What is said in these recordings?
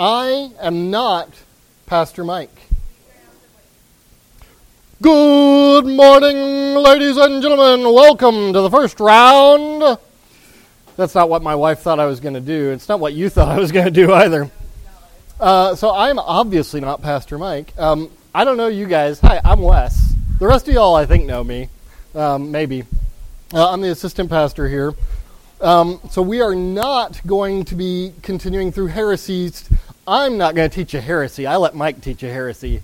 I am not Pastor Mike. Good morning, ladies and gentlemen. Welcome to the first round. That's not what my wife thought I was going to do. It's not what you thought I was going to do either. Uh, so I'm obviously not Pastor Mike. Um, I don't know you guys. Hi, I'm Wes. The rest of y'all, I think, know me. Um, maybe. Uh, I'm the assistant pastor here. Um, so we are not going to be continuing through heresies. I'm not going to teach a heresy. I let Mike teach a heresy.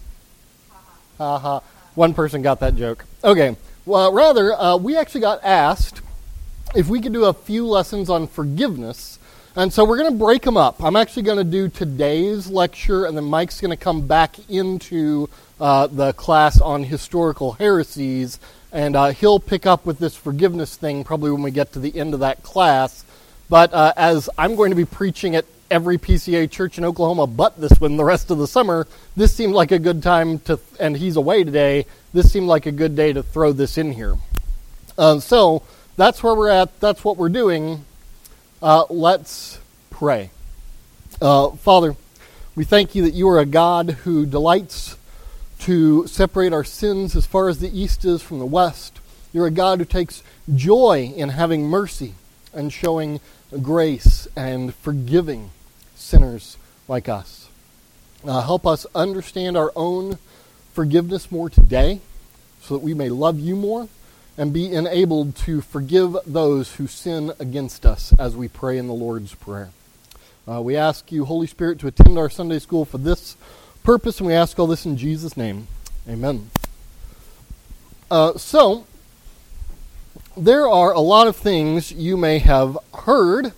Ha ha. One person got that joke. Okay. Well, rather, uh, we actually got asked if we could do a few lessons on forgiveness. And so we're going to break them up. I'm actually going to do today's lecture, and then Mike's going to come back into uh, the class on historical heresies, and uh, he'll pick up with this forgiveness thing probably when we get to the end of that class. But uh, as I'm going to be preaching at every PCA church in Oklahoma but this one the rest of the summer, this seemed like a good time to, and he's away today, this seemed like a good day to throw this in here. Uh, so that's where we're at, that's what we're doing. Uh, let's pray. Uh, Father, we thank you that you are a God who delights to separate our sins as far as the east is from the west. You're a God who takes joy in having mercy and showing grace and forgiving sinners like us. Uh, help us understand our own forgiveness more today so that we may love you more and be enabled to forgive those who sin against us as we pray in the Lord's Prayer. Uh, we ask you, Holy Spirit, to attend our Sunday school for this purpose, and we ask all this in Jesus' name. Amen. Uh, so, there are a lot of things you may have heard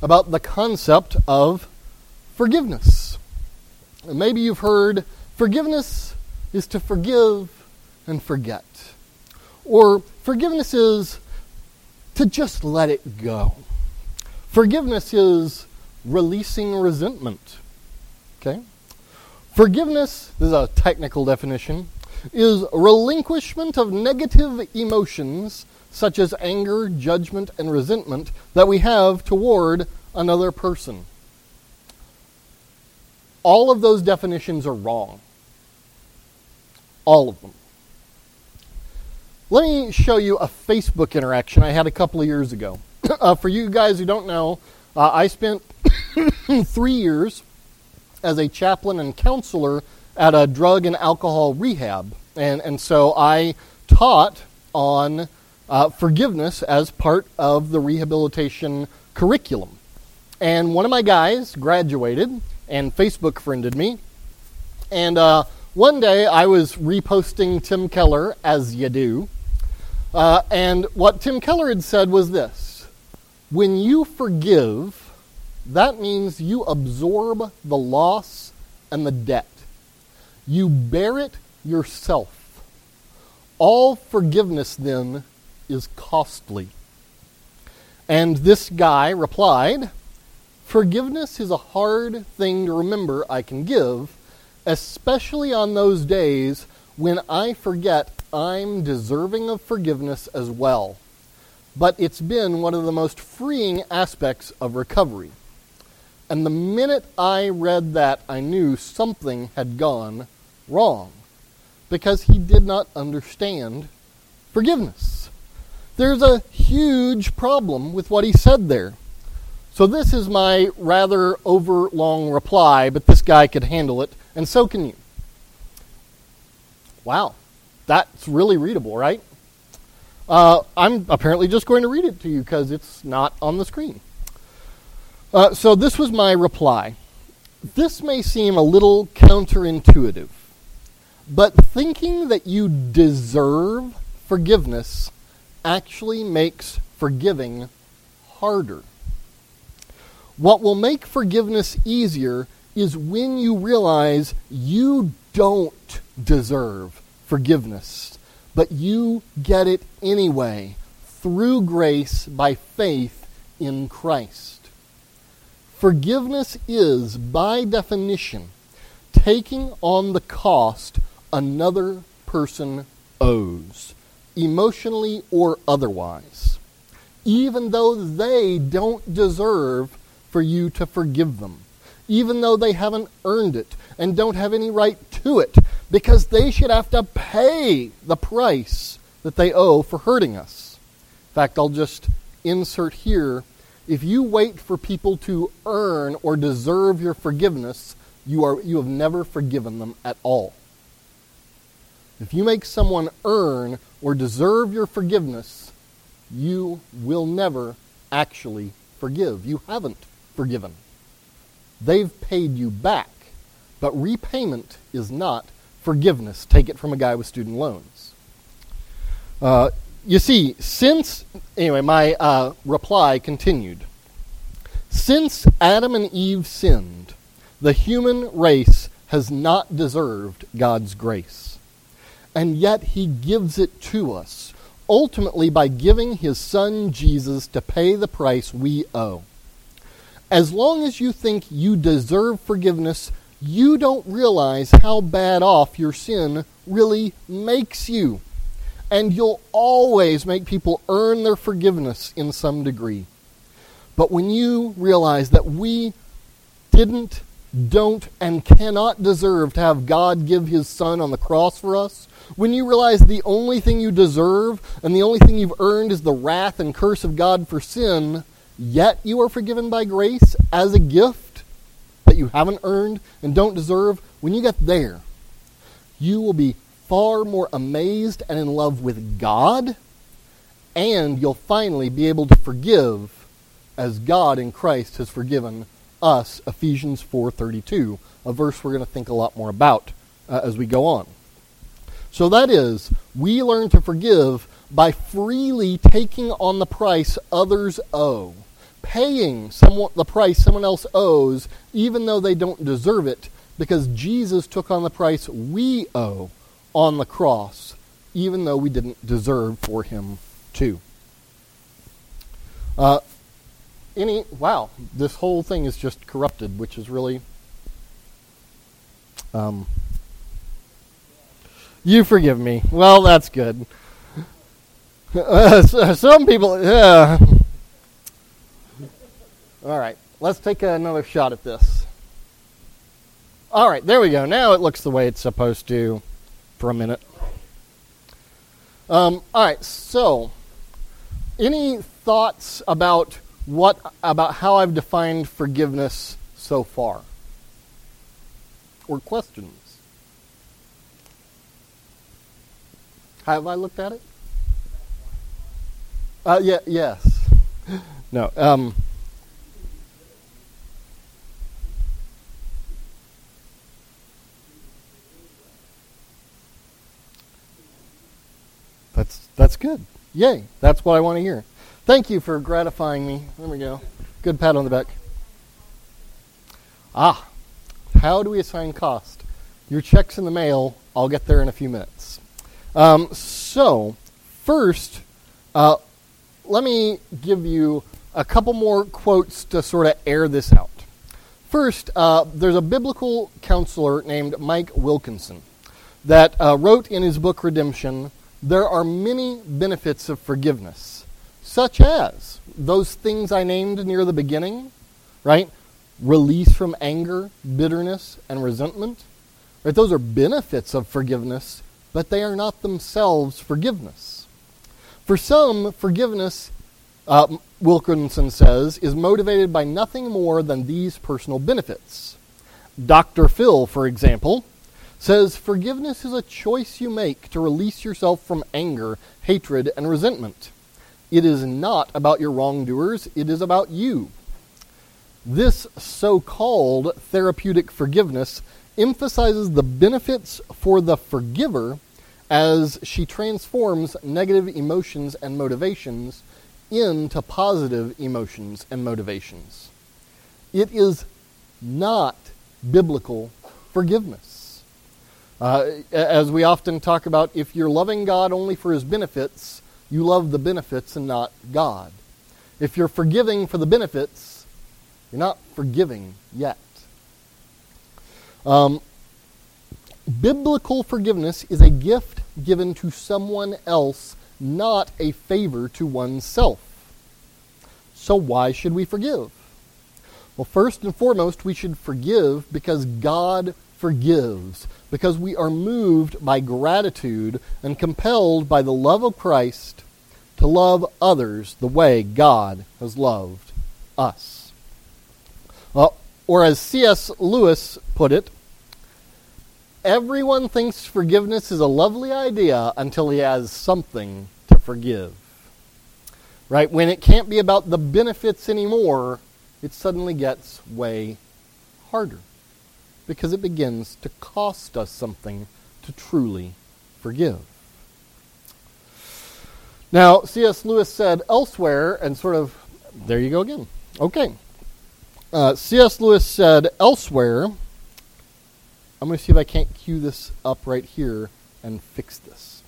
about the concept of forgiveness. Maybe you've heard forgiveness is to forgive and forget. Or forgiveness is to just let it go. Forgiveness is releasing resentment. Okay? Forgiveness, this is a technical definition, is relinquishment of negative emotions such as anger, judgment, and resentment that we have toward another person. All of those definitions are wrong. All of them. Let me show you a Facebook interaction I had a couple of years ago. uh, for you guys who don't know, uh, I spent three years as a chaplain and counselor at a drug and alcohol rehab. And, and so I taught on uh, forgiveness as part of the rehabilitation curriculum. And one of my guys graduated and Facebook friended me. And uh, one day I was reposting Tim Keller, as you do. Uh, and what Tim Keller had said was this When you forgive, that means you absorb the loss and the debt. You bear it yourself. All forgiveness, then, is costly. And this guy replied, Forgiveness is a hard thing to remember I can give, especially on those days when I forget I'm deserving of forgiveness as well. But it's been one of the most freeing aspects of recovery. And the minute I read that, I knew something had gone wrong because he did not understand forgiveness. There's a huge problem with what he said there. So, this is my rather overlong reply, but this guy could handle it, and so can you. Wow, that's really readable, right? Uh, I'm apparently just going to read it to you because it's not on the screen. Uh, so this was my reply. This may seem a little counterintuitive, but thinking that you deserve forgiveness actually makes forgiving harder. What will make forgiveness easier is when you realize you don't deserve forgiveness, but you get it anyway through grace by faith in Christ. Forgiveness is, by definition, taking on the cost another person owes, emotionally or otherwise, even though they don't deserve for you to forgive them, even though they haven't earned it and don't have any right to it, because they should have to pay the price that they owe for hurting us. In fact, I'll just insert here if you wait for people to earn or deserve your forgiveness, you, are, you have never forgiven them at all. If you make someone earn or deserve your forgiveness, you will never actually forgive. You haven't forgiven. They've paid you back, but repayment is not forgiveness. Take it from a guy with student loans. Uh, you see, since, anyway, my uh, reply continued. Since Adam and Eve sinned, the human race has not deserved God's grace. And yet he gives it to us, ultimately by giving his son Jesus to pay the price we owe. As long as you think you deserve forgiveness, you don't realize how bad off your sin really makes you and you'll always make people earn their forgiveness in some degree. But when you realize that we didn't, don't, and cannot deserve to have God give his Son on the cross for us, when you realize the only thing you deserve and the only thing you've earned is the wrath and curse of God for sin, yet you are forgiven by grace as a gift that you haven't earned and don't deserve, when you get there, you will be far more amazed and in love with God, and you'll finally be able to forgive as God in Christ has forgiven us, Ephesians 4:32, a verse we're going to think a lot more about uh, as we go on. So that is, we learn to forgive by freely taking on the price others owe, paying someone the price someone else owes even though they don't deserve it because Jesus took on the price we owe on the cross, even though we didn't deserve for him to. Uh, any wow, this whole thing is just corrupted, which is really. Um, you forgive me. Well, that's good. Uh, some people, yeah. All right, let's take another shot at this. All right, there we go. Now it looks the way it's supposed to for a minute. Um, all right, so any thoughts about what about how I've defined forgiveness so far, or questions? Have I looked at it? Uh, yeah. Yes. No. Um, That's that's good. Yay. That's what I want to hear. Thank you for gratifying me. There we go. Good pat on the back. Ah, how do we assign cost? Your check's in the mail. I'll get there in a few minutes. Um, so, first, uh, let me give you a couple more quotes to sort of air this out. First, uh, there's a biblical counselor named Mike Wilkerson that uh, wrote in his book Redemption there are many benefits of forgiveness, such as those things I named near the beginning, right? Release from anger, bitterness, and resentment. Right? Those are benefits of forgiveness, but they are not themselves forgiveness. For some, forgiveness, uh, Wilkerson says, is motivated by nothing more than these personal benefits. Dr. Phil, for example, says forgiveness is a choice you make to release yourself from anger, hatred, and resentment. It is not about your wrongdoers, it is about you. This so called therapeutic forgiveness emphasizes the benefits for the forgiver as she transforms negative emotions and motivations into positive emotions and motivations. It is not biblical forgiveness. Uh, as we often talk about, if you're loving God only for his benefits, you love the benefits and not God. If you're forgiving for the benefits, you're not forgiving yet. Um, biblical forgiveness is a gift given to someone else, not a favor to oneself. So, why should we forgive? Well, first and foremost, we should forgive because God forgives, because we are moved by gratitude and compelled by the love of Christ to love others the way God has loved us. Well, or as C.S. Lewis put it, everyone thinks forgiveness is a lovely idea until he has something to forgive. Right? When it can't be about the benefits anymore, it suddenly gets way harder because it begins to cost us something to truly forgive. Now, C.S. Lewis said elsewhere, and sort of, there you go again. Okay. Uh, C.S. Lewis said elsewhere, I'm going to see if I can't cue this up right here and fix this.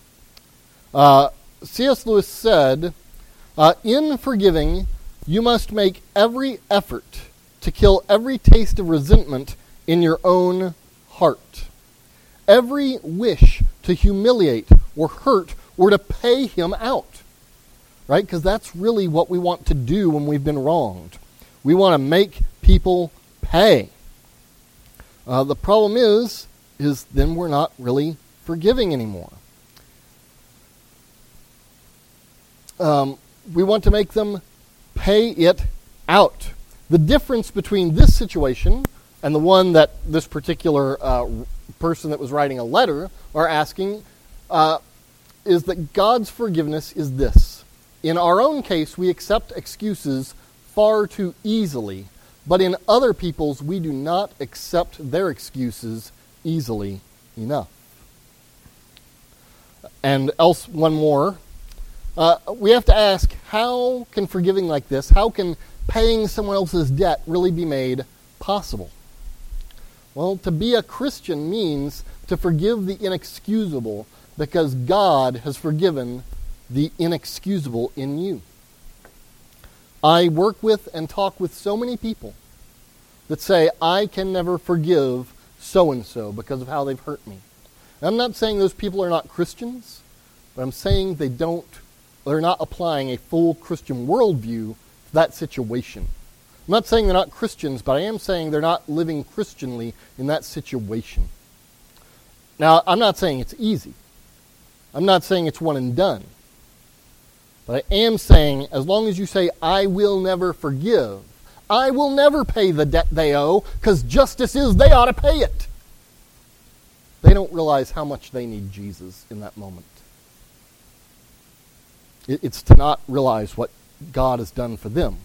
Uh, C.S. Lewis said, uh, In forgiving, you must make every effort to kill every taste of resentment in your own heart. Every wish to humiliate or hurt or to pay him out. Right? Because that's really what we want to do when we've been wronged. We want to make people pay. Uh, the problem is, is then we're not really forgiving anymore. Um, we want to make them pay it out. The difference between this situation and the one that this particular uh, person that was writing a letter are asking uh, is that God's forgiveness is this. In our own case, we accept excuses far too easily, but in other people's, we do not accept their excuses easily enough. And else, one more uh, we have to ask how can forgiving like this, how can paying someone else's debt really be made possible? Well, to be a Christian means to forgive the inexcusable because God has forgiven the inexcusable in you. I work with and talk with so many people that say, I can never forgive so and so because of how they've hurt me. And I'm not saying those people are not Christians, but I'm saying they don't they're not applying a full Christian worldview to that situation. I'm not saying they're not Christians, but I am saying they're not living Christianly in that situation. Now, I'm not saying it's easy. I'm not saying it's one and done. But I am saying, as long as you say, I will never forgive, I will never pay the debt they owe, because justice is they ought to pay it. They don't realize how much they need Jesus in that moment. It's to not realize what God has done for them.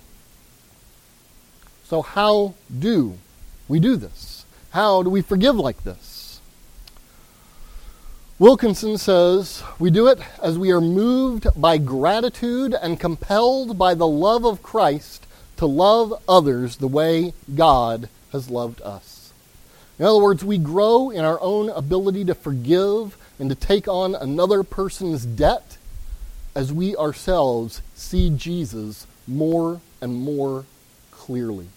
So, how do we do this? How do we forgive like this? Wilkerson says, We do it as we are moved by gratitude and compelled by the love of Christ to love others the way God has loved us. In other words, we grow in our own ability to forgive and to take on another person's debt as we ourselves see Jesus more and more clearly.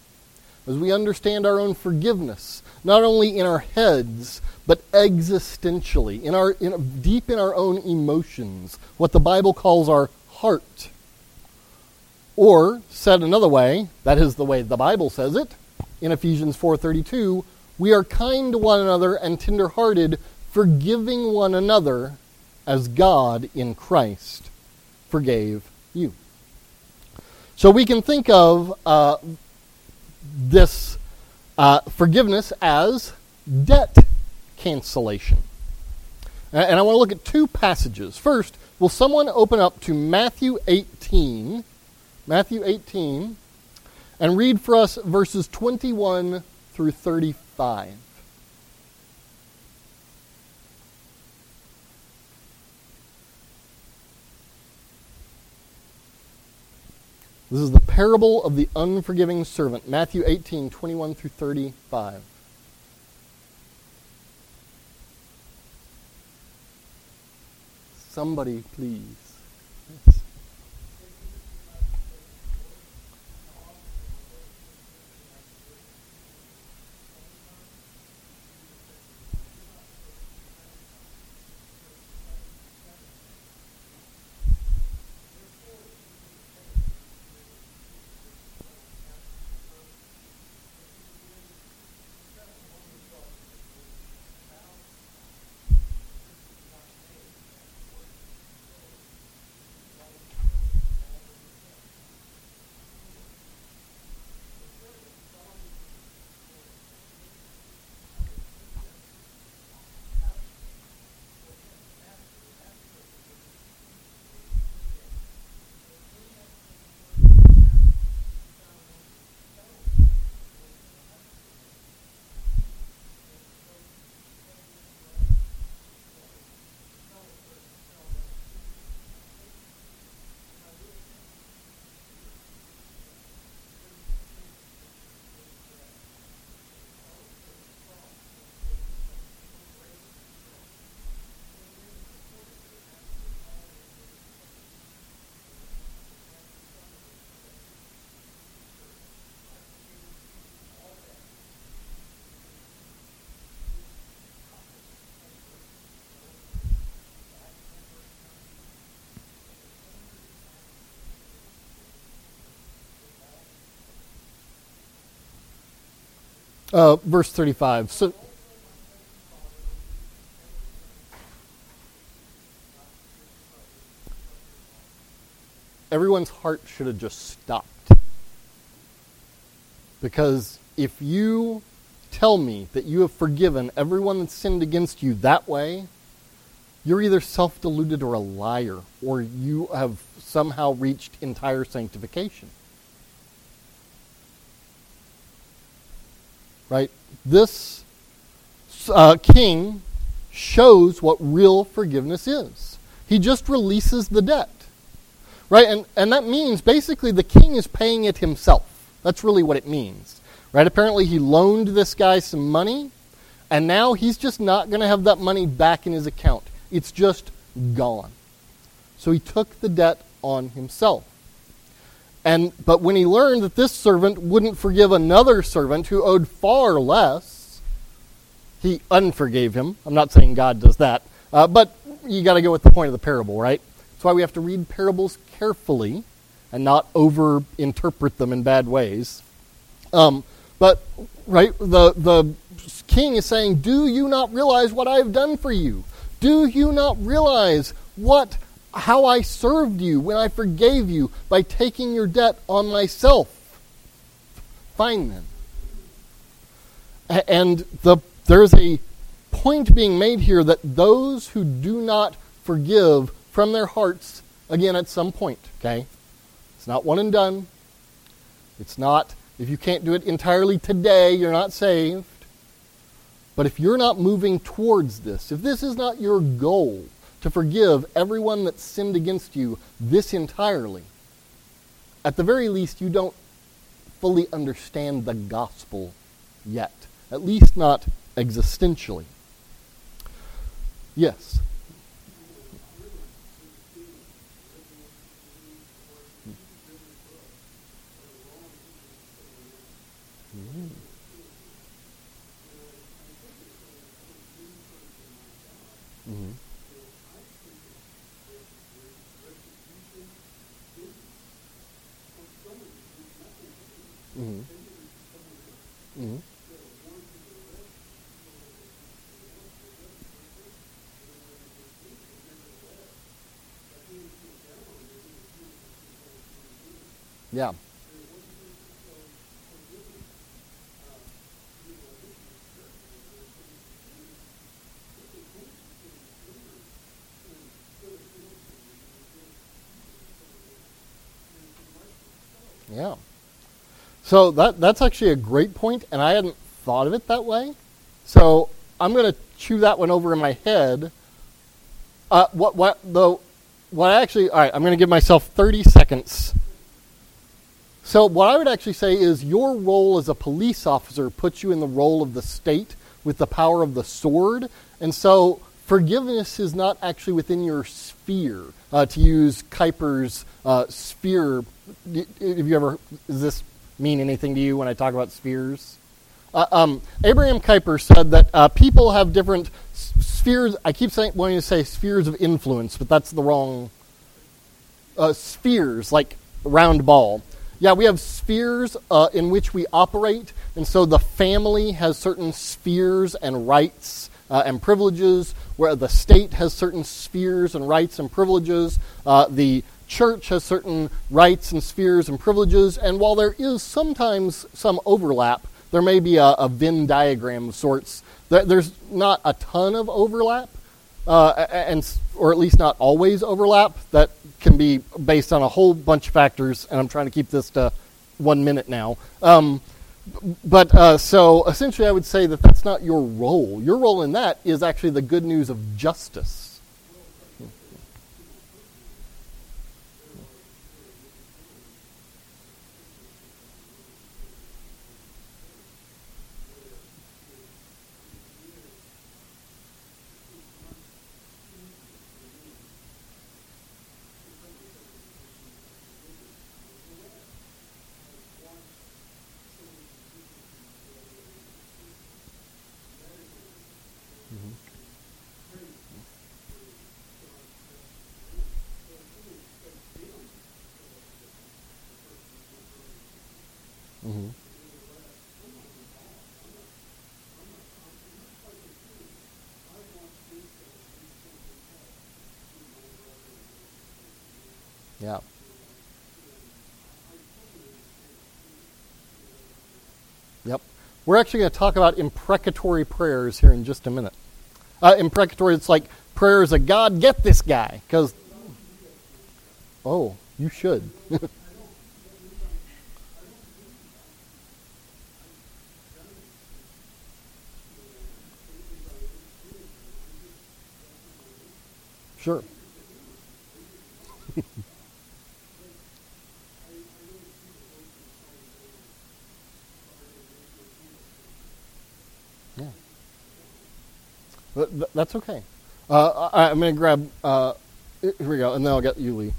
As we understand our own forgiveness, not only in our heads, but existentially, in our, in, deep in our own emotions, what the Bible calls our heart. Or, said another way, that is the way the Bible says it, in Ephesians 4.32, we are kind to one another and tenderhearted, forgiving one another as God in Christ forgave you. So we can think of uh, this uh, forgiveness as debt cancellation. And I want to look at two passages. First, will someone open up to Matthew 18, Matthew 18, and read for us verses 21 through 35? This is the parable of the unforgiving servant, Matthew 18, 21 through 35. Somebody, please. Uh, verse 35. So, everyone's heart should have just stopped. Because if you tell me that you have forgiven everyone that sinned against you that way, you're either self deluded or a liar, or you have somehow reached entire sanctification. Right? This uh, king shows what real forgiveness is. He just releases the debt. Right? And, and that means basically the king is paying it himself. That's really what it means. Right? Apparently he loaned this guy some money, and now he's just not going to have that money back in his account. It's just gone. So he took the debt on himself. And but when he learned that this servant wouldn't forgive another servant who owed far less, he unforgave him. I'm not saying God does that, uh, but you got to go with the point of the parable, right? That's why we have to read parables carefully and not over interpret them in bad ways. Um, but right, the the king is saying, "Do you not realize what I have done for you? Do you not realize what how I served you when I forgave you by taking your debt on myself?" Fine then. And the there's a point being made here that those who do not forgive from their hearts again at some point, okay? It's not one and done. It's not, if you can't do it entirely today, you're not saved. But if you're not moving towards this, if this is not your goal to forgive everyone that sinned against you this entirely, at the very least, you don't fully understand the gospel yet. At least not existentially. Yes. Mm-hmm. Mm-hmm. Mm-hmm. Yeah. Yeah. So that that's actually a great point, and I hadn't thought of it that way. So I'm going to chew that one over in my head. Uh, what what though? What I actually all right? I'm going to give myself 30 seconds. So what I would actually say is your role as a police officer puts you in the role of the state with the power of the sword, and so forgiveness is not actually within your sphere. Uh, to use Kuyper's uh, sphere, have you ever, does this mean anything to you when I talk about spheres? Uh, um, Abraham Kuyper said that uh, people have different spheres. I keep saying, wanting to say spheres of influence, but that's the wrong. Uh, spheres, like round ball. Yeah, we have spheres uh, in which we operate, and so the family has certain spheres and rights uh, and privileges, where the state has certain spheres and rights and privileges. Uh, the church has certain rights and spheres and privileges, and while there is sometimes some overlap, there may be a, a Venn diagram of sorts. There's not a ton of overlap, uh, and or at least not always overlap. That can be based on a whole bunch of factors, and I'm trying to keep this to one minute now. Um, but uh, so essentially, I would say that that's not your role. Your role in that is actually the good news of justice. We're actually going to talk about imprecatory prayers here in just a minute. Uh, imprecatory, it's like prayers of God, get this guy. Because, oh, you should. sure. that's okay. Uh, I, am going to grab. Uh, here we go, and then I'll get you, Lee.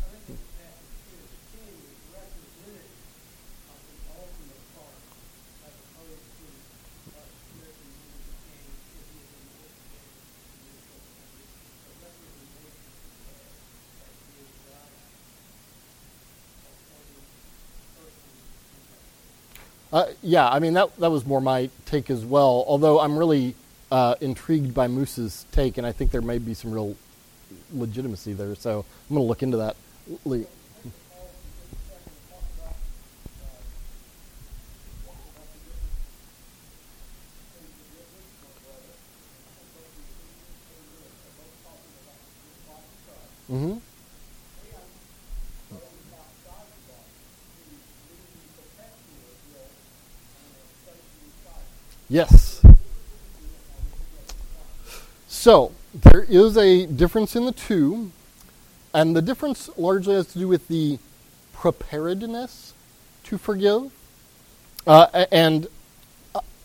Uh, yeah, I mean that that was more my take as well. Although I'm really uh, intrigued by Moose's take, and I think there may be some real legitimacy there. So I'm going to look into that. Lee. Mm-hmm. Yes. So, there is a difference in the two, and the difference largely has to do with the preparedness to forgive. Uh, and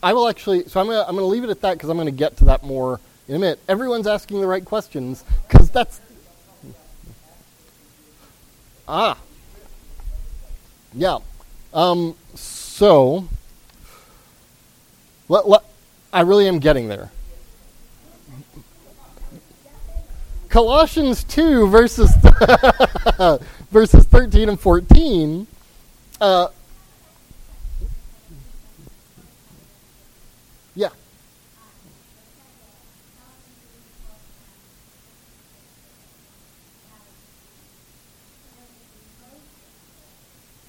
I will actually, so I'm going to I'm to leave it at that because I'm going to get to that more in a minute. Everyone's asking the right questions because that's. Ah. Yeah. Um, so, let, let, I really am getting there. Colossians 2, verses, verses 13 and 14. Uh, yeah.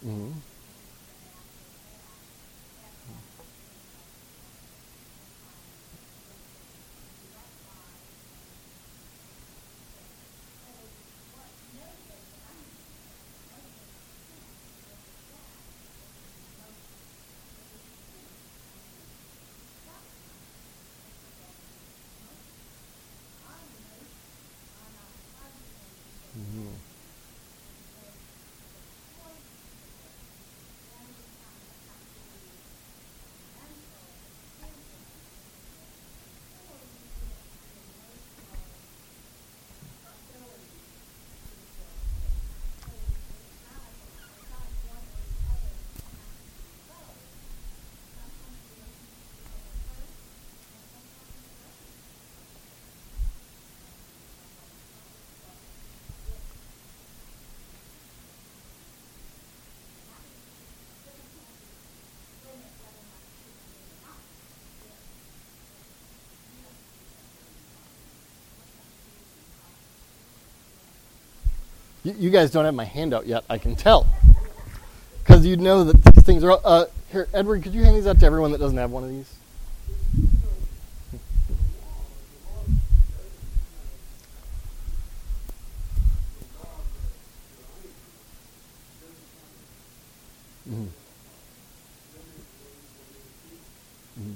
Mm-hmm. You, you guys don't have my handout yet, I can tell. Because you know that these things are. Uh, here, Edward, could you hand these out to everyone that doesn't have one of these? Mm-hmm. Mm-hmm.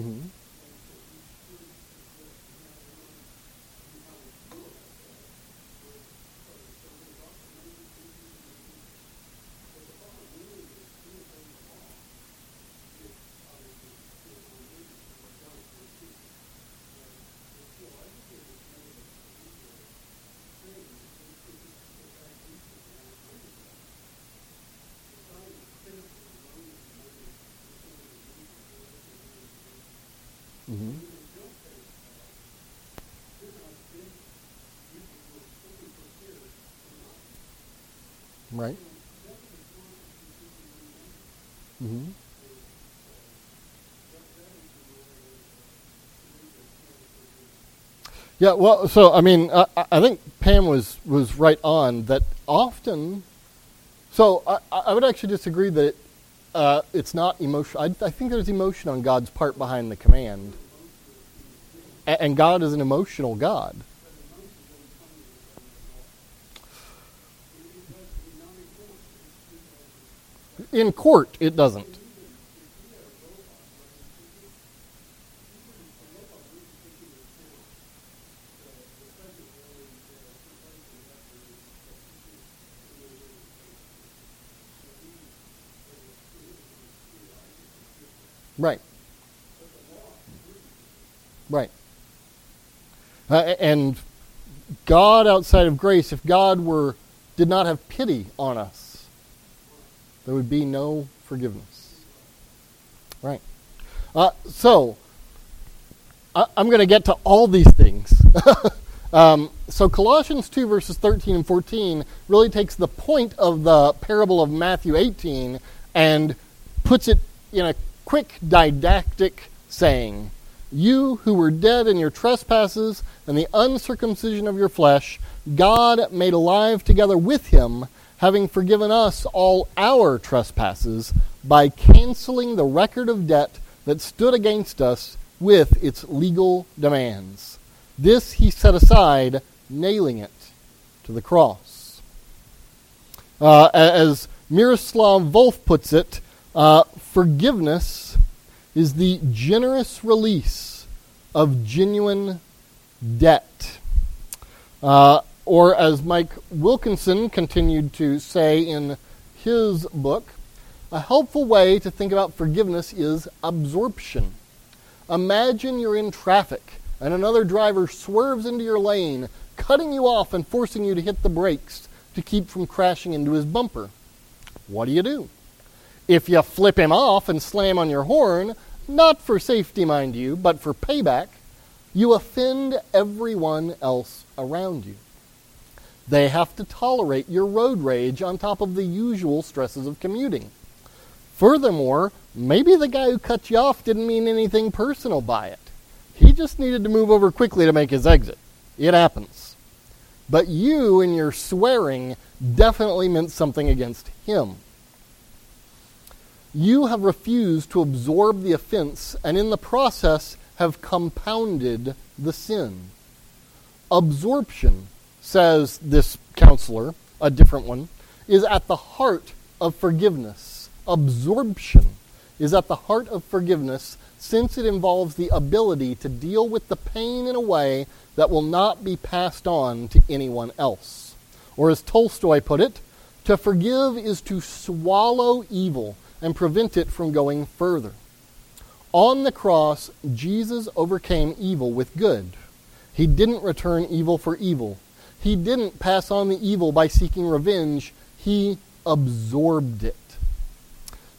Mm-hmm. Right. Mm-hmm. Yeah, well, so I mean, I, I think Pam was was right on that. Often, so I, I would actually disagree that uh, it's not emotion. I, I think there's emotion on God's part behind the command, and God is an emotional God. In court, it doesn't. Right. Right. Uh, and God outside of grace, if God were did not have pity on us, there would be no forgiveness. Right. Uh, so I, am going to get to all these things. um, so Colossians 2 verses 13 and 14 really takes the point of the parable of Matthew 18 and puts it in a quick didactic saying, You who were dead in your trespasses and the uncircumcision of your flesh, God made alive together with him, having forgiven us all our trespasses by canceling the record of debt that stood against us with its legal demands. This he set aside, nailing it to the cross. Uh, as Miroslav Volf puts it, uh, forgiveness is the generous release of genuine debt. Uh, or, as Mike Wilkerson continued to say in his book, a helpful way to think about forgiveness is absorption. Imagine you're in traffic and another driver swerves into your lane, cutting you off and forcing you to hit the brakes to keep from crashing into his bumper. What do you do? If you flip him off and slam on your horn, not for safety, mind you, but for payback, you offend everyone else around you. They have to tolerate your road rage on top of the usual stresses of commuting. Furthermore, maybe the guy who cut you off didn't mean anything personal by it. He just needed to move over quickly to make his exit. It happens. But you, and your swearing, definitely meant something against him. You have refused to absorb the offense and in the process have compounded the sin. Absorption, says this counselor, a different one, is at the heart of forgiveness. Absorption is at the heart of forgiveness since it involves the ability to deal with the pain in a way that will not be passed on to anyone else. Or as Tolstoy put it, to forgive is to swallow evil and prevent it from going further. On the cross, Jesus overcame evil with good. He didn't return evil for evil. He didn't pass on the evil by seeking revenge. He absorbed it.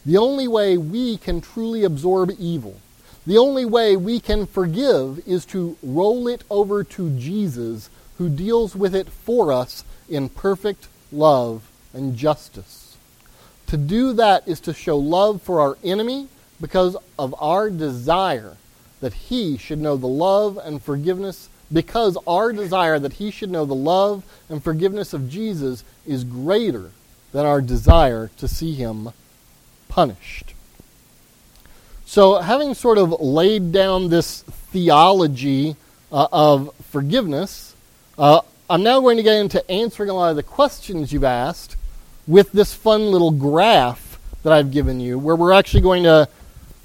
The only way we can truly absorb evil, the only way we can forgive, is to roll it over to Jesus, who deals with it for us in perfect love and justice. To do that is to show love for our enemy because of our desire that he should know the love and forgiveness, because our desire that he should know the love and forgiveness of Jesus is greater than our desire to see him punished. So, having sort of laid down this theology uh, of forgiveness, uh, I'm now going to get into answering a lot of the questions you've asked with this fun little graph that I've given you, where we're actually going to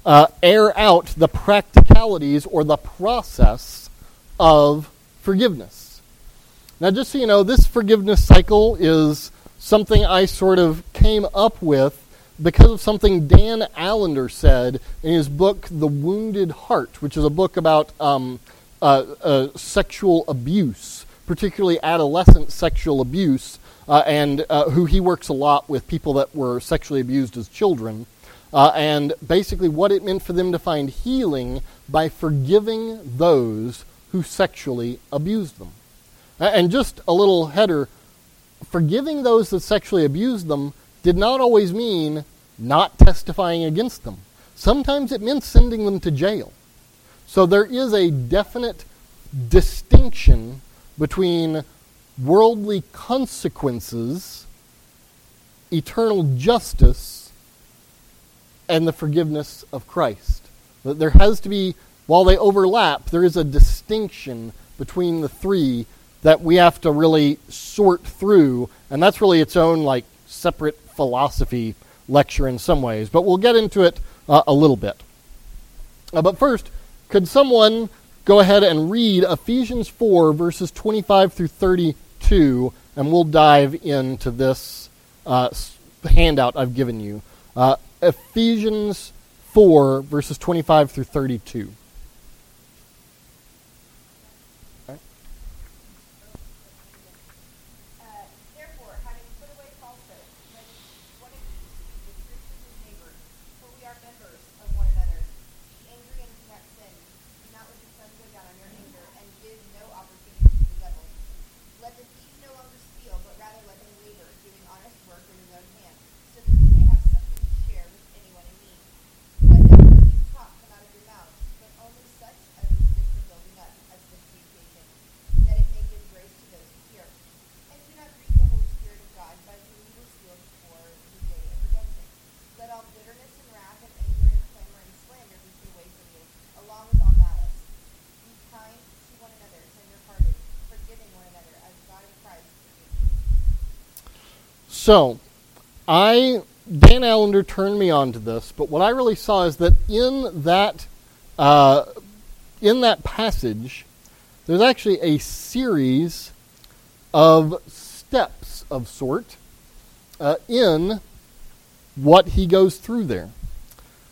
uh, air out the practicalities or the process of forgiveness. Now, just so you know, this forgiveness cycle is something I sort of came up with because of something Dan Allender said in his book, The Wounded Heart, which is a book about um, uh, uh, sexual abuse, particularly adolescent sexual abuse uh, and uh, who he works a lot with people that were sexually abused as children. Uh, and basically, what it meant for them to find healing by forgiving those who sexually abused them. And just a little header forgiving those that sexually abused them did not always mean not testifying against them. Sometimes it meant sending them to jail. So there is a definite distinction between worldly consequences, eternal justice, and the forgiveness of Christ. There has to be, while they overlap, there is a distinction between the three that we have to really sort through, and that's really its own like separate philosophy lecture in some ways. But we'll get into it uh, a little bit. Uh, but first, could someone go ahead and read Ephesians 4, verses 25 through 32, and we'll dive into this uh, handout I've given you. Uh, Ephesians 4, verses 25 through 32. So, I Dan Allender turned me on to this, but what I really saw is that in that uh, in that passage, there's actually a series of steps of sort uh, in what he goes through there.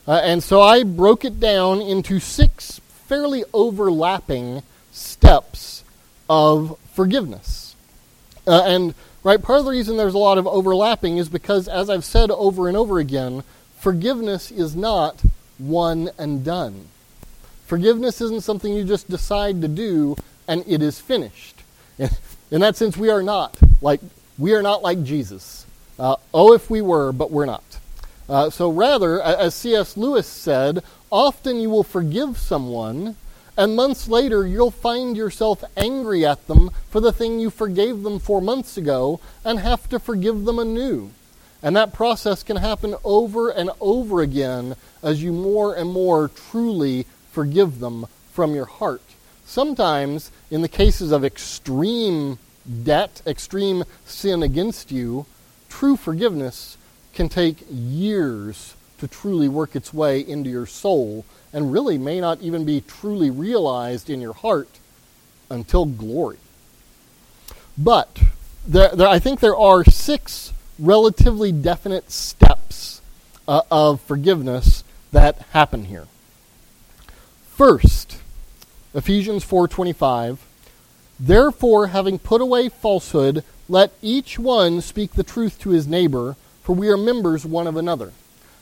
Uh, and so I broke it down into six fairly overlapping steps of forgiveness. Uh, and Right? Part of the reason there's a lot of overlapping is because, as I've said over and over again, forgiveness is not one and done. Forgiveness isn't something you just decide to do and it is finished. In that sense, we are not like we are not like Jesus. Uh, oh, if we were, but we're not. Uh, so rather, as C.S. Lewis said, often you will forgive someone and months later, you'll find yourself angry at them for the thing you forgave them four months ago and have to forgive them anew. And that process can happen over and over again as you more and more truly forgive them from your heart. Sometimes, in the cases of extreme debt, extreme sin against you, true forgiveness can take years to truly work its way into your soul and really may not even be truly realized in your heart until glory. But there, there, I think there are six relatively definite steps uh, of forgiveness that happen here. First, Ephesians 4:25, therefore having put away falsehood, let each one speak the truth to his neighbor, for we are members one of another.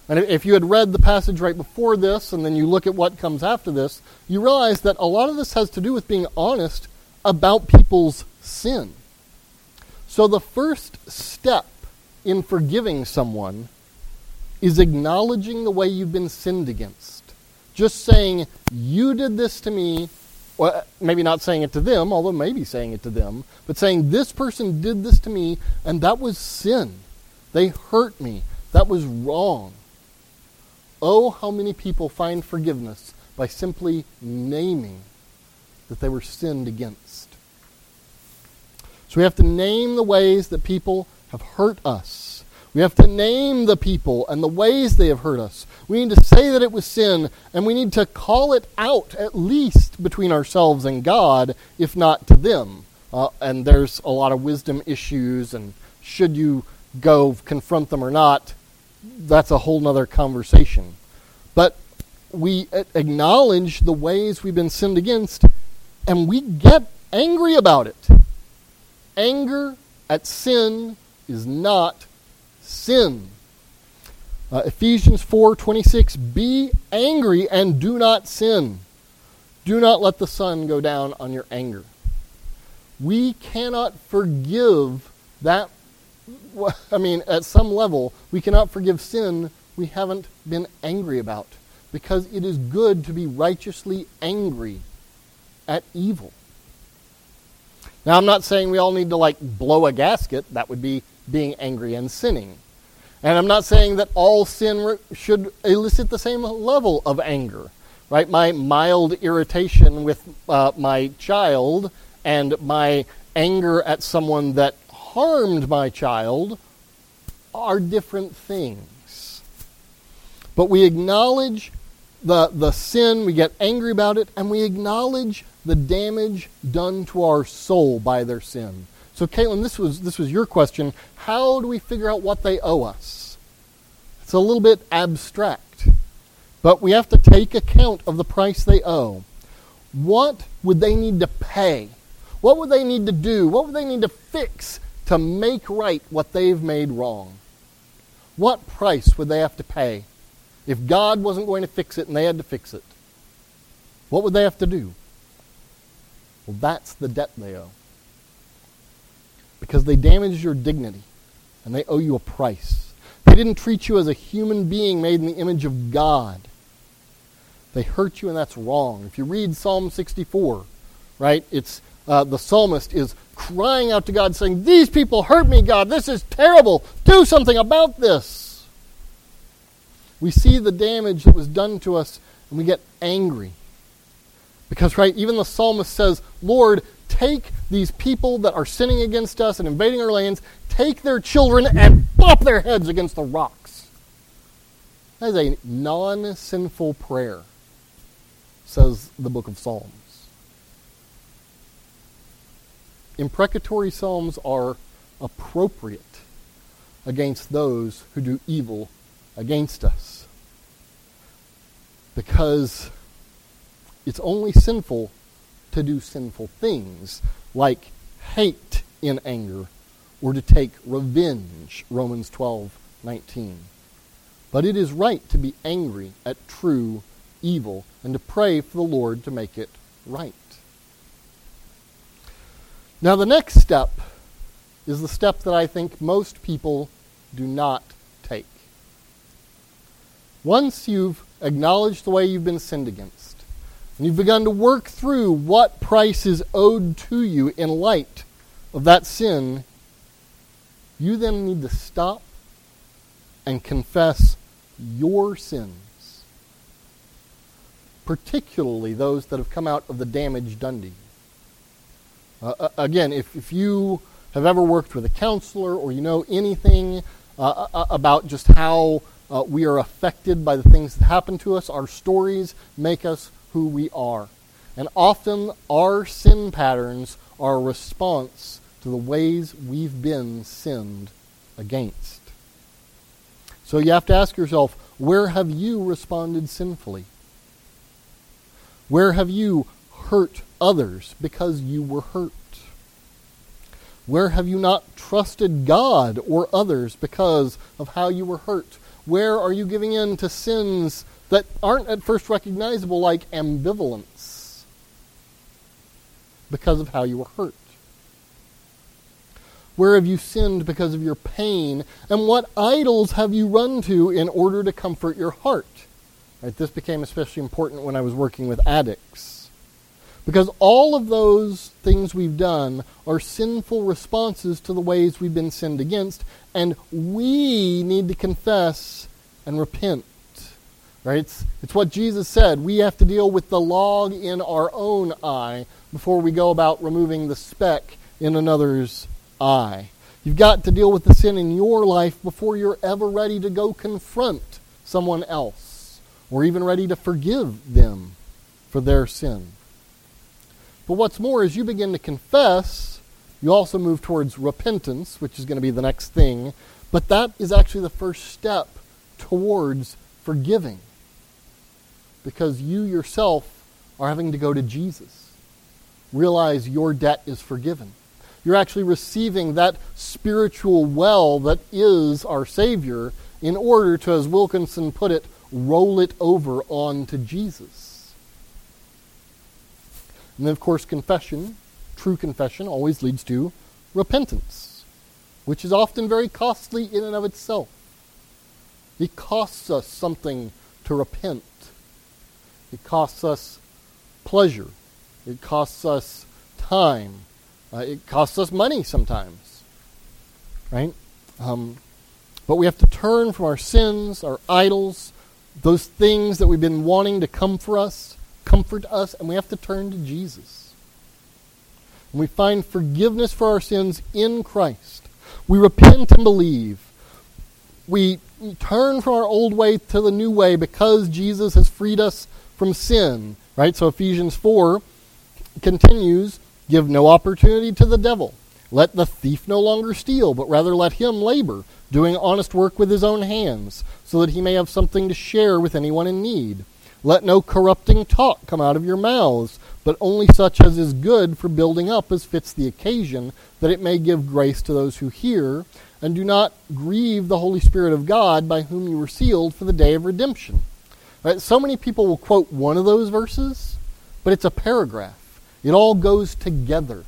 And if you had read the passage right before this and then you look at what comes after this, you realize that a lot of this has to do with being honest about people's sin. So the first step in forgiving someone is acknowledging the way you've been sinned against. Just saying, You did this to me, or uh, maybe not saying it to them, although maybe saying it to them, but saying, This person did this to me, and that was sin. They hurt me. That was wrong. Oh, how many people find forgiveness by simply naming that they were sinned against. So we have to name the ways that people have hurt us. We have to name the people and the ways they have hurt us. We need to say that it was sin, and we need to call it out at least between ourselves and God, if not to them. Uh, and there's a lot of wisdom issues, and should you go confront them or not, that's a whole other conversation. But we acknowledge the ways we've been sinned against, and we get angry about it. Anger at sin is not sin. Uh, Ephesians 4:26 Be angry and do not sin. Do not let the sun go down on your anger. We cannot forgive that, I mean, at some level, we cannot forgive sin we haven't been angry about because it is good to be righteously angry at evil. Now, I'm not saying we all need to like blow a gasket. That would be being angry and sinning. And I'm not saying that all sin should elicit the same level of anger. Right? My mild irritation with uh, my child and my anger at someone that harmed my child are different things. But we acknowledge the, the sin, we get angry about it, and we acknowledge the damage done to our soul by their sin. So, Caitlin, this was, this was your question. How do we figure out what they owe us? It's a little bit abstract, but we have to take account of the price they owe. What would they need to pay? What would they need to do? What would they need to fix to make right what they've made wrong? What price would they have to pay if God wasn't going to fix it and they had to fix it? What would they have to do? Well, that's the debt they owe. Because they damaged your dignity and they owe you a price. They didn't treat you as a human being made in the image of God. They hurt you and that's wrong. If you read Psalm 64, right, it's uh, the psalmist is crying out to God saying, These people hurt me, God. This is terrible. Do something about this. We see the damage that was done to us and we get angry. Because, right, even the psalmist says, Lord, take these people that are sinning against us and invading our lands, take their children and bop their heads against the rocks. That is a non sinful prayer, says the book of Psalms. Imprecatory psalms are appropriate against those who do evil against us. Because it's only sinful to do sinful things, like hate in anger or to take revenge, Romans 12, 19. But it is right to be angry at true evil and to pray for the Lord to make it right. Now, the next step is the step that I think most people do not take. Once you've acknowledged the way you've been sinned against, and you've begun to work through what price is owed to you in light of that sin, you then need to stop and confess your sins, particularly those that have come out of the damage done to you. Uh, uh again, if, if you have ever worked with a counselor or you know anything uh, uh, uh, about just how uh, we are affected by the things that happen to us, our stories make us who we are. And often our sin patterns are a response to the ways we've been sinned against. So you have to ask yourself where have you responded sinfully? Where have you hurt others because you were hurt? Where have you not trusted God or others because of how you were hurt? Where are you giving in to sins that aren't at first recognizable, like ambivalence, because of how you were hurt? Where have you sinned because of your pain? And what idols have you run to in order to comfort your heart? Right, this became especially important when I was working with addicts. Because all of those things we've done are sinful responses to the ways we've been sinned against, and we need to confess and repent. Right? It's, it's what Jesus said. We have to deal with the log in our own eye before we go about removing the speck in another's eye. You've got to deal with the sin in your life before you're ever ready to go confront someone else or even ready to forgive them for their sin. But what's more, as you begin to confess, you also move towards repentance, which is going to be the next thing. But that is actually the first step towards forgiving because you yourself are having to go to Jesus. Realize your debt is forgiven. You're actually receiving that spiritual well that is our Savior in order to, as Wilkerson put it, roll it over onto Jesus. And then, of course, confession, true confession, always leads to repentance. which is often very costly in and of itself. It costs us something to repent. It costs us pleasure. It costs us time. Uh, it costs us money sometimes. Right? Um, but we have to turn from our sins, our idols, those things that we've been wanting to come for us, comfort us, and we have to turn to Jesus. And we find forgiveness for our sins in Christ. We repent and believe. We turn from our old way to the new way because Jesus has freed us from sin. Right? So Ephesians 4 continues give no opportunity to the devil. Let the thief no longer steal, but rather let him labor, doing honest work with his own hands, so that he may have something to share with anyone in need. Let no corrupting talk come out of your mouths, but only such as is good for building up as fits the occasion, that it may give grace to those who hear. And do not grieve the Holy Spirit of God, by whom you were sealed for the day of redemption. Right? So many people will quote one of those verses, but it's a paragraph. It all goes together.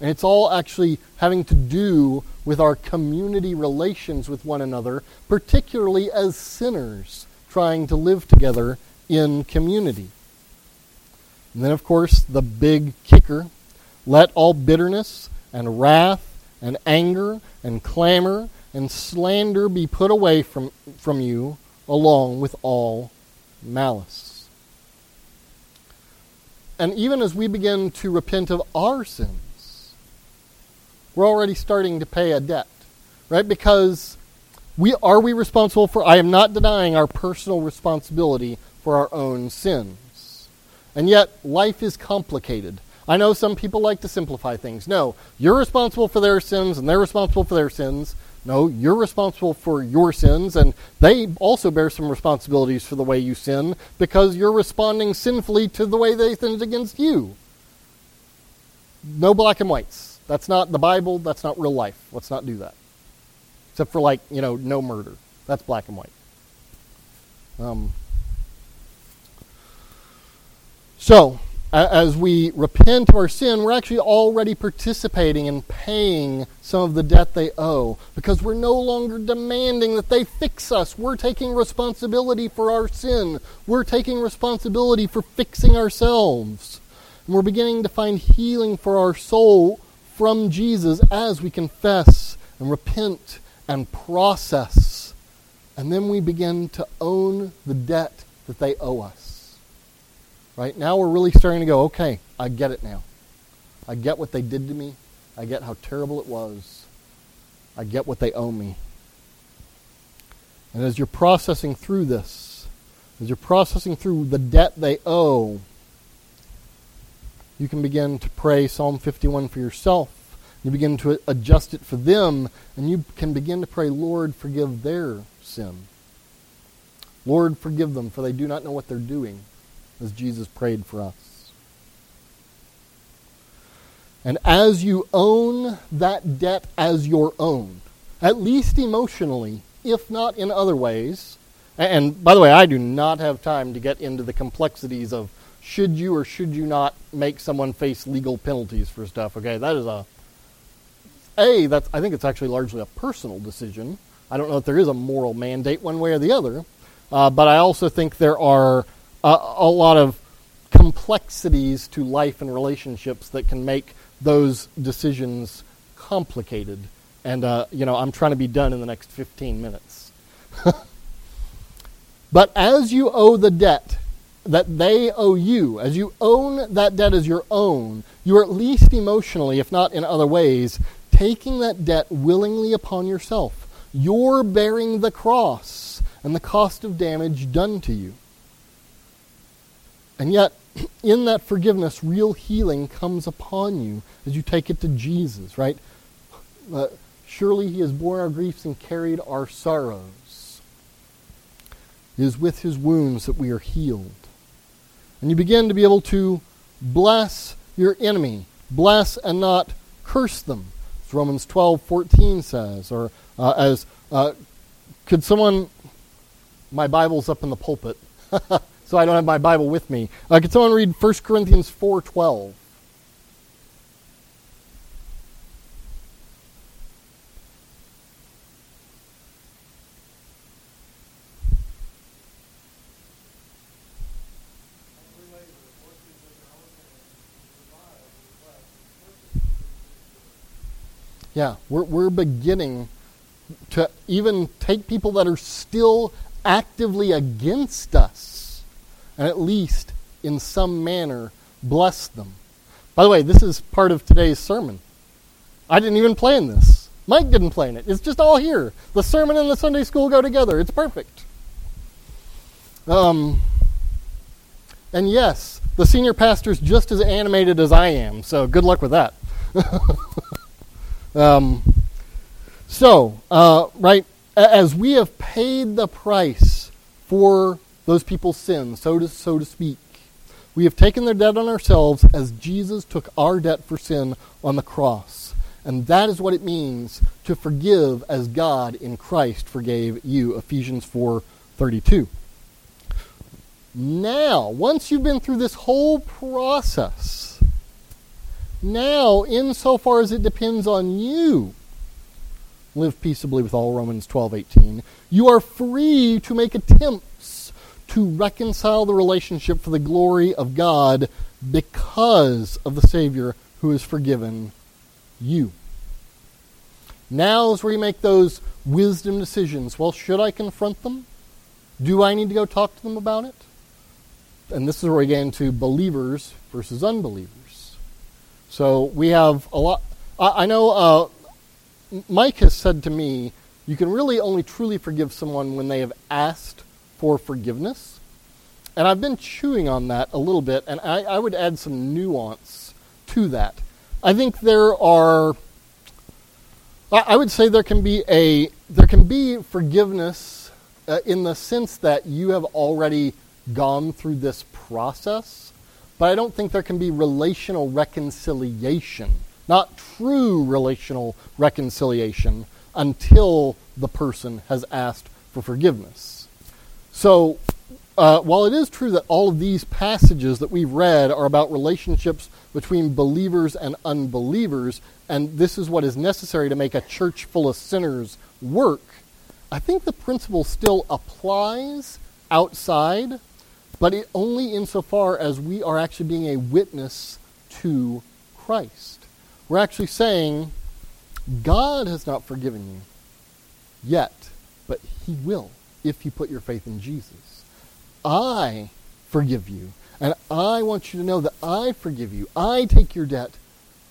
And it's all actually having to do with our community relations with one another, particularly as sinners trying to live together in community. And then, of course, the big kicker let all bitterness and wrath and anger and clamor and slander be put away from, from you, along with all malice. And even as we begin to repent of our sins, we're already starting to pay a debt, right? Because we are we responsible for I am not denying our personal responsibility for our own sins. And yet life is complicated. I know some people like to simplify things. No, you're responsible for their sins and they're responsible for their sins. No, you're responsible for your sins and they also bear some responsibilities for the way you sin because you're responding sinfully to the way they sinned against you. No black and whites. That's not the Bible. That's not real life. Let's not do that. Except for, like, you know, no murder. That's black and white. Um, so, as we repent of our sin, we're actually already participating in paying some of the debt they owe because we're no longer demanding that they fix us. We're taking responsibility for our sin, we're taking responsibility for fixing ourselves. And we're beginning to find healing for our soul from Jesus as we confess and repent and process. And then we begin to own the debt that they owe us. Right? Now we're really starting to go, okay, I get it now. I get what they did to me. I get how terrible it was. I get what they owe me. And as you're processing through this, as you're processing through the debt they owe, you can begin to pray Psalm 51 for yourself. You begin to adjust it for them, and you can begin to pray, Lord, forgive their sin. Lord, forgive them, for they do not know what they're doing, as Jesus prayed for us. And as you own that debt as your own, at least emotionally, if not in other ways, and by the way, I do not have time to get into the complexities of should you or should you not make someone face legal penalties for stuff? Okay, that is a a that's I think it's actually largely a personal decision. I don't know if there is a moral mandate one way or the other, uh, but I also think there are a, a lot of complexities to life and relationships that can make those decisions complicated. And uh, you know, I'm trying to be done in the next 15 minutes. but as you owe the debt that they owe you, as you own that debt as your own, you are at least emotionally, if not in other ways, taking that debt willingly upon yourself. You're bearing the cross and the cost of damage done to you. And yet, in that forgiveness, real healing comes upon you as you take it to Jesus, right? Uh, surely he has borne our griefs and carried our sorrows. It is with his wounds that we are healed. And you begin to be able to bless your enemy, bless and not curse them. As Romans 12, 14 says, or uh, as, uh, could someone, my Bible's up in the pulpit, so I don't have my Bible with me. Uh, could someone read 1 Corinthians 4.12? Yeah, we're, we're beginning to even take people that are still actively against us and at least in some manner bless them. By the way, this is part of today's sermon. I didn't even plan this. Mike didn't plan it. It's just all here. The sermon and the Sunday school go together. It's perfect. Um, and yes, the senior pastor's just as animated as I am, so good luck with that. um, so, uh, right, as we have paid the price for those people's sins, so to, so to speak, we have taken their debt on ourselves as Jesus took our debt for sin on the cross. And that is what it means to forgive as God in Christ forgave you. Ephesians 4:32. Now, once you've been through this whole process, now, insofar as it depends on you, live peaceably with all, Romans 12:18. You are free to make attempts to reconcile the relationship for the glory of God because of the Savior who has forgiven you. Now is where you make those wisdom decisions. Well, should I confront them? Do I need to go talk to them about it? and this is where we get into believers versus unbelievers. So we have a lot. I, I know uh, Mike has said to me, you can really only truly forgive someone when they have asked for forgiveness. And I've been chewing on that a little bit, and I, I would add some nuance to that. I think there are. I would say there can be a there can be forgiveness uh, in the sense that you have already gone through this process, but I don't think there can be relational reconciliation, not true relational reconciliation, until the person has asked for forgiveness. So, uh, while it is true that all of these passages that we've read are about relationships between believers and unbelievers, and this is what is necessary to make a church full of sinners work, I think the principle still applies outside but it, only insofar as we are actually being a witness to Christ. We're actually saying, God has not forgiven you yet, but He will if you put your faith in Jesus. I forgive you, and I want you to know that I forgive you. I take your debt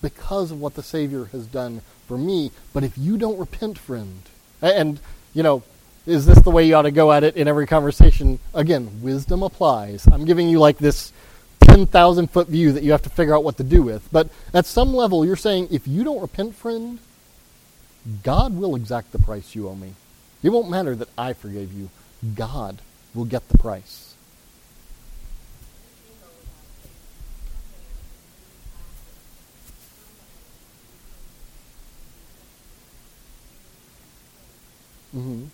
because of what the Savior has done for me. But if you don't repent, friend, and, you know, is this the way you ought to go at it in every conversation? Again, wisdom applies. I'm giving you like this 10,000 foot view that you have to figure out what to do with. But at some level, you're saying, if you don't repent, friend, God will exact the price you owe me. It won't matter that I forgave you. God will get the price. Mm-hmm.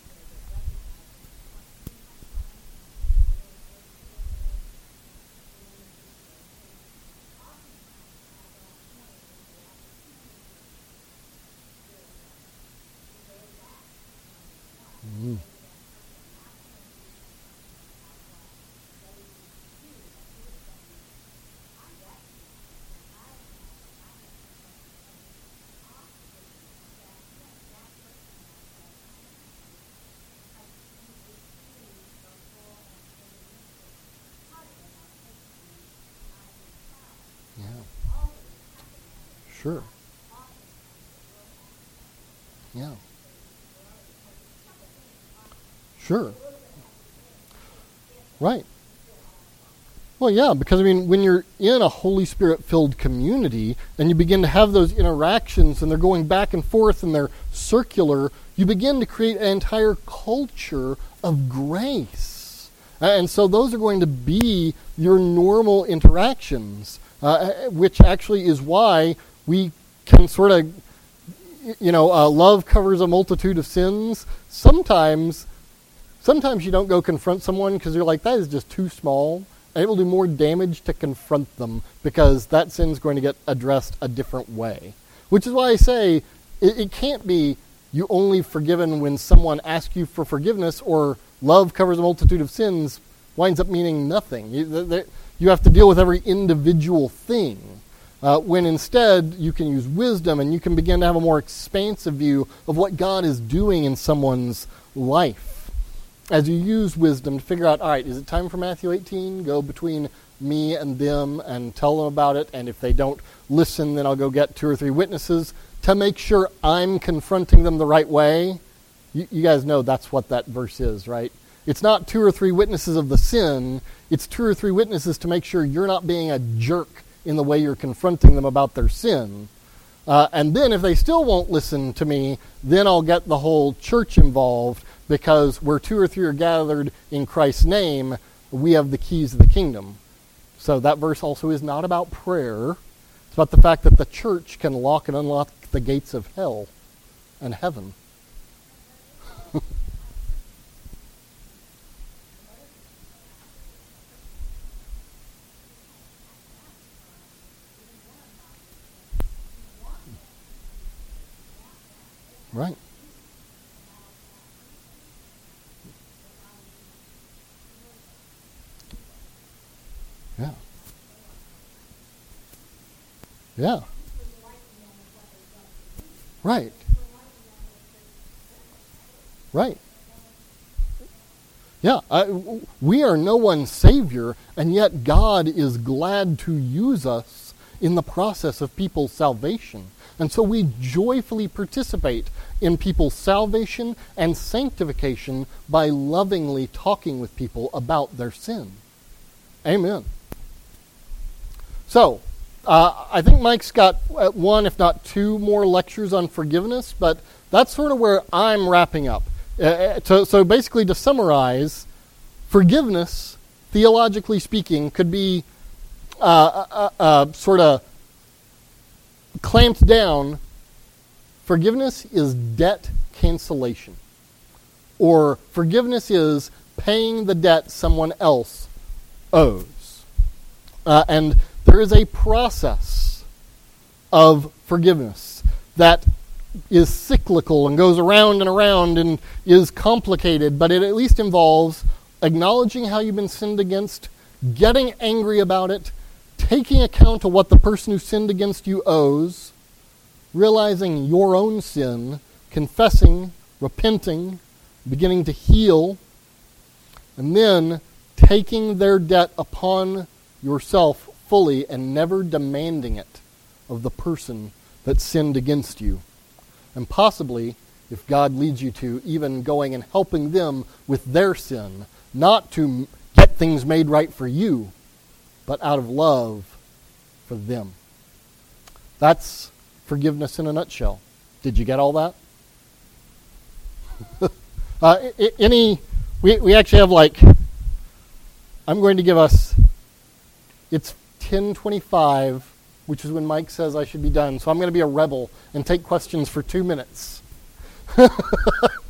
Sure. Yeah. Sure. Right. Well, yeah, because I mean, when you're in a Holy Spirit filled community and you begin to have those interactions and they're going back and forth and they're circular, you begin to create an entire culture of grace. And so those are going to be your normal interactions, uh, which actually is why we can sort of, you know, uh, love covers a multitude of sins. Sometimes, sometimes you don't go confront someone because you're like, that is just too small. And it will do more damage to confront them because that sin is going to get addressed a different way. Which is why I say it, it can't be you only forgiven when someone asks you for forgiveness or love covers a multitude of sins winds up meaning nothing. You, you have to deal with every individual thing. Uh, when instead you can use wisdom and you can begin to have a more expansive view of what God is doing in someone's life. As you use wisdom to figure out, all right, is it time for Matthew 18? Go between me and them and tell them about it. And if they don't listen, then I'll go get two or three witnesses to make sure I'm confronting them the right way. You, you guys know that's what that verse is, right? It's not two or three witnesses of the sin, it's two or three witnesses to make sure you're not being a jerk in the way you're confronting them about their sin. Uh, and then if they still won't listen to me, then I'll get the whole church involved because where two or three are gathered in Christ's name, we have the keys of the kingdom. So that verse also is not about prayer. It's about the fact that the church can lock and unlock the gates of hell and heaven. Right. Yeah. Yeah. Right. Right. Yeah, I, we are no one's savior, and yet God is glad to use us in the process of people's salvation. And so we joyfully participate in people's salvation and sanctification by lovingly talking with people about their sin. Amen. So, uh, I think Mike's got uh, one, if not two, more lectures on forgiveness, but that's sort of where I'm wrapping up. Uh, to, uh, so basically, to summarize, forgiveness, theologically speaking, could be uh, uh, sort of clamped down. Forgiveness is debt cancellation, or forgiveness is paying the debt someone else owes. Uh, and there is a process of forgiveness that is cyclical and goes around and around and is complicated, but it at least involves acknowledging how you've been sinned against, getting angry about it, taking account of what the person who sinned against you owes, realizing your own sin, confessing, repenting, beginning to heal, and then taking their debt upon yourself fully and never demanding it of the person that sinned against you. And possibly, if God leads you to, even going and helping them with their sin, not to get things made right for you, but out of love for them. That's forgiveness in a nutshell. Did you get all that? uh, any, we, we actually have like, I'm going to give us, it's 10:25, which is when Mike says I should be done. So I'm going to be a rebel and take questions for 2 minutes.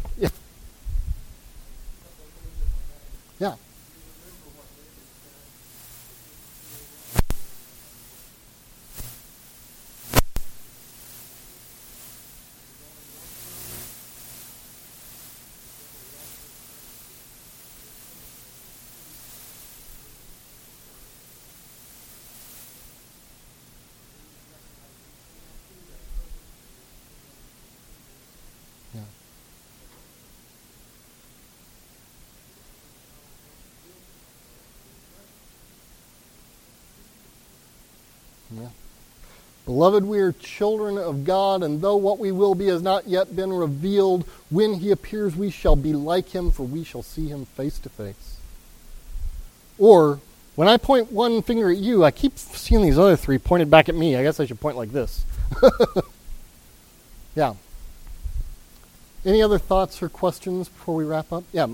Beloved, we are children of God, and though what we will be has not yet been revealed, when he appears we shall be like him, for we shall see him face to face. Or, when I point one finger at you, I keep seeing these other three pointed back at me. I guess I should point like this. yeah. Any other thoughts or questions before we wrap up? Yeah,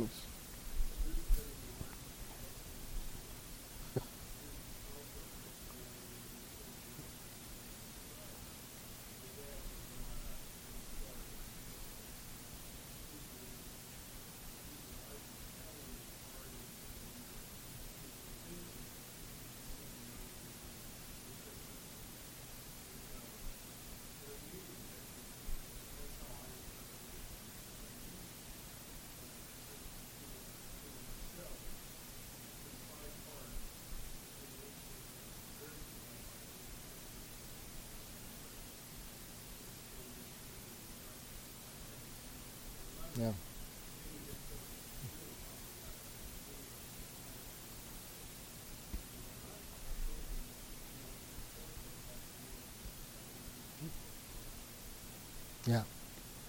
Yeah.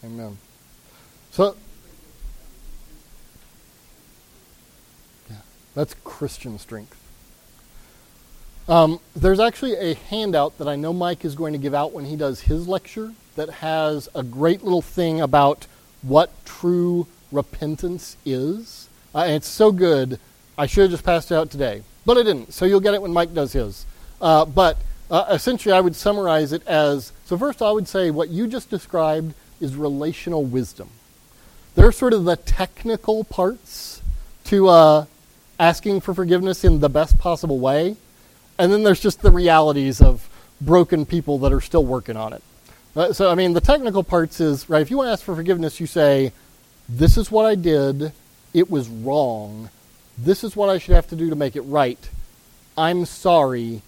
Amen. So, yeah, that's Christian strength. Um, there's actually a handout that I know Mike is going to give out when he does his lecture that has a great little thing about what true repentance is. Uh, and it's so good, I should have just passed it out today. But I didn't, so you'll get it when Mike does his. Uh, but uh, essentially, I would summarize it as so, first, I would say what you just described is relational wisdom. There are sort of the technical parts to uh, asking for forgiveness in the best possible way. And then there's just the realities of broken people that are still working on it. Uh, so, I mean, the technical parts is, right, if you want to ask for forgiveness, you say, This is what I did. It was wrong. This is what I should have to do to make it right. I'm sorry.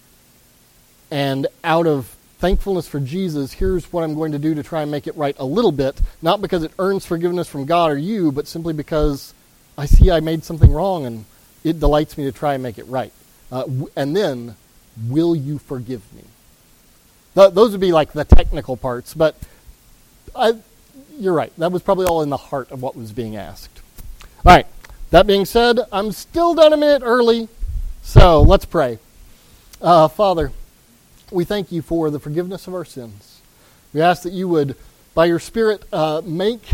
And out of thankfulness for Jesus, here's what I'm going to do to try and make it right a little bit, not because it earns forgiveness from God or you, but simply because I see I made something wrong and it delights me to try and make it right. Uh, w- and then, will you forgive me? Th- those would be like the technical parts, but I, you're right. That was probably all in the heart of what was being asked. All right. That being said, I'm still done a minute early, so let's pray. Uh, Father, we thank you for the forgiveness of our sins. We ask that you would, by your Spirit, uh, make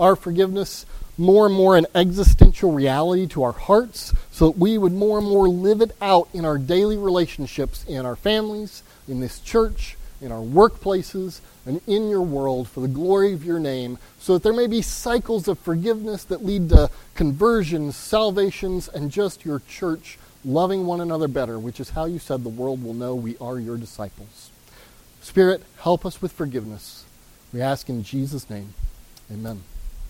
our forgiveness more and more an existential reality to our hearts so that we would more and more live it out in our daily relationships, in our families, in this church, in our workplaces, and in your world for the glory of your name, so that there may be cycles of forgiveness that lead to conversions, salvations, and just your church loving one another better, which is how you said the world will know we are your disciples. Spirit, help us with forgiveness. We ask in Jesus' name. Amen.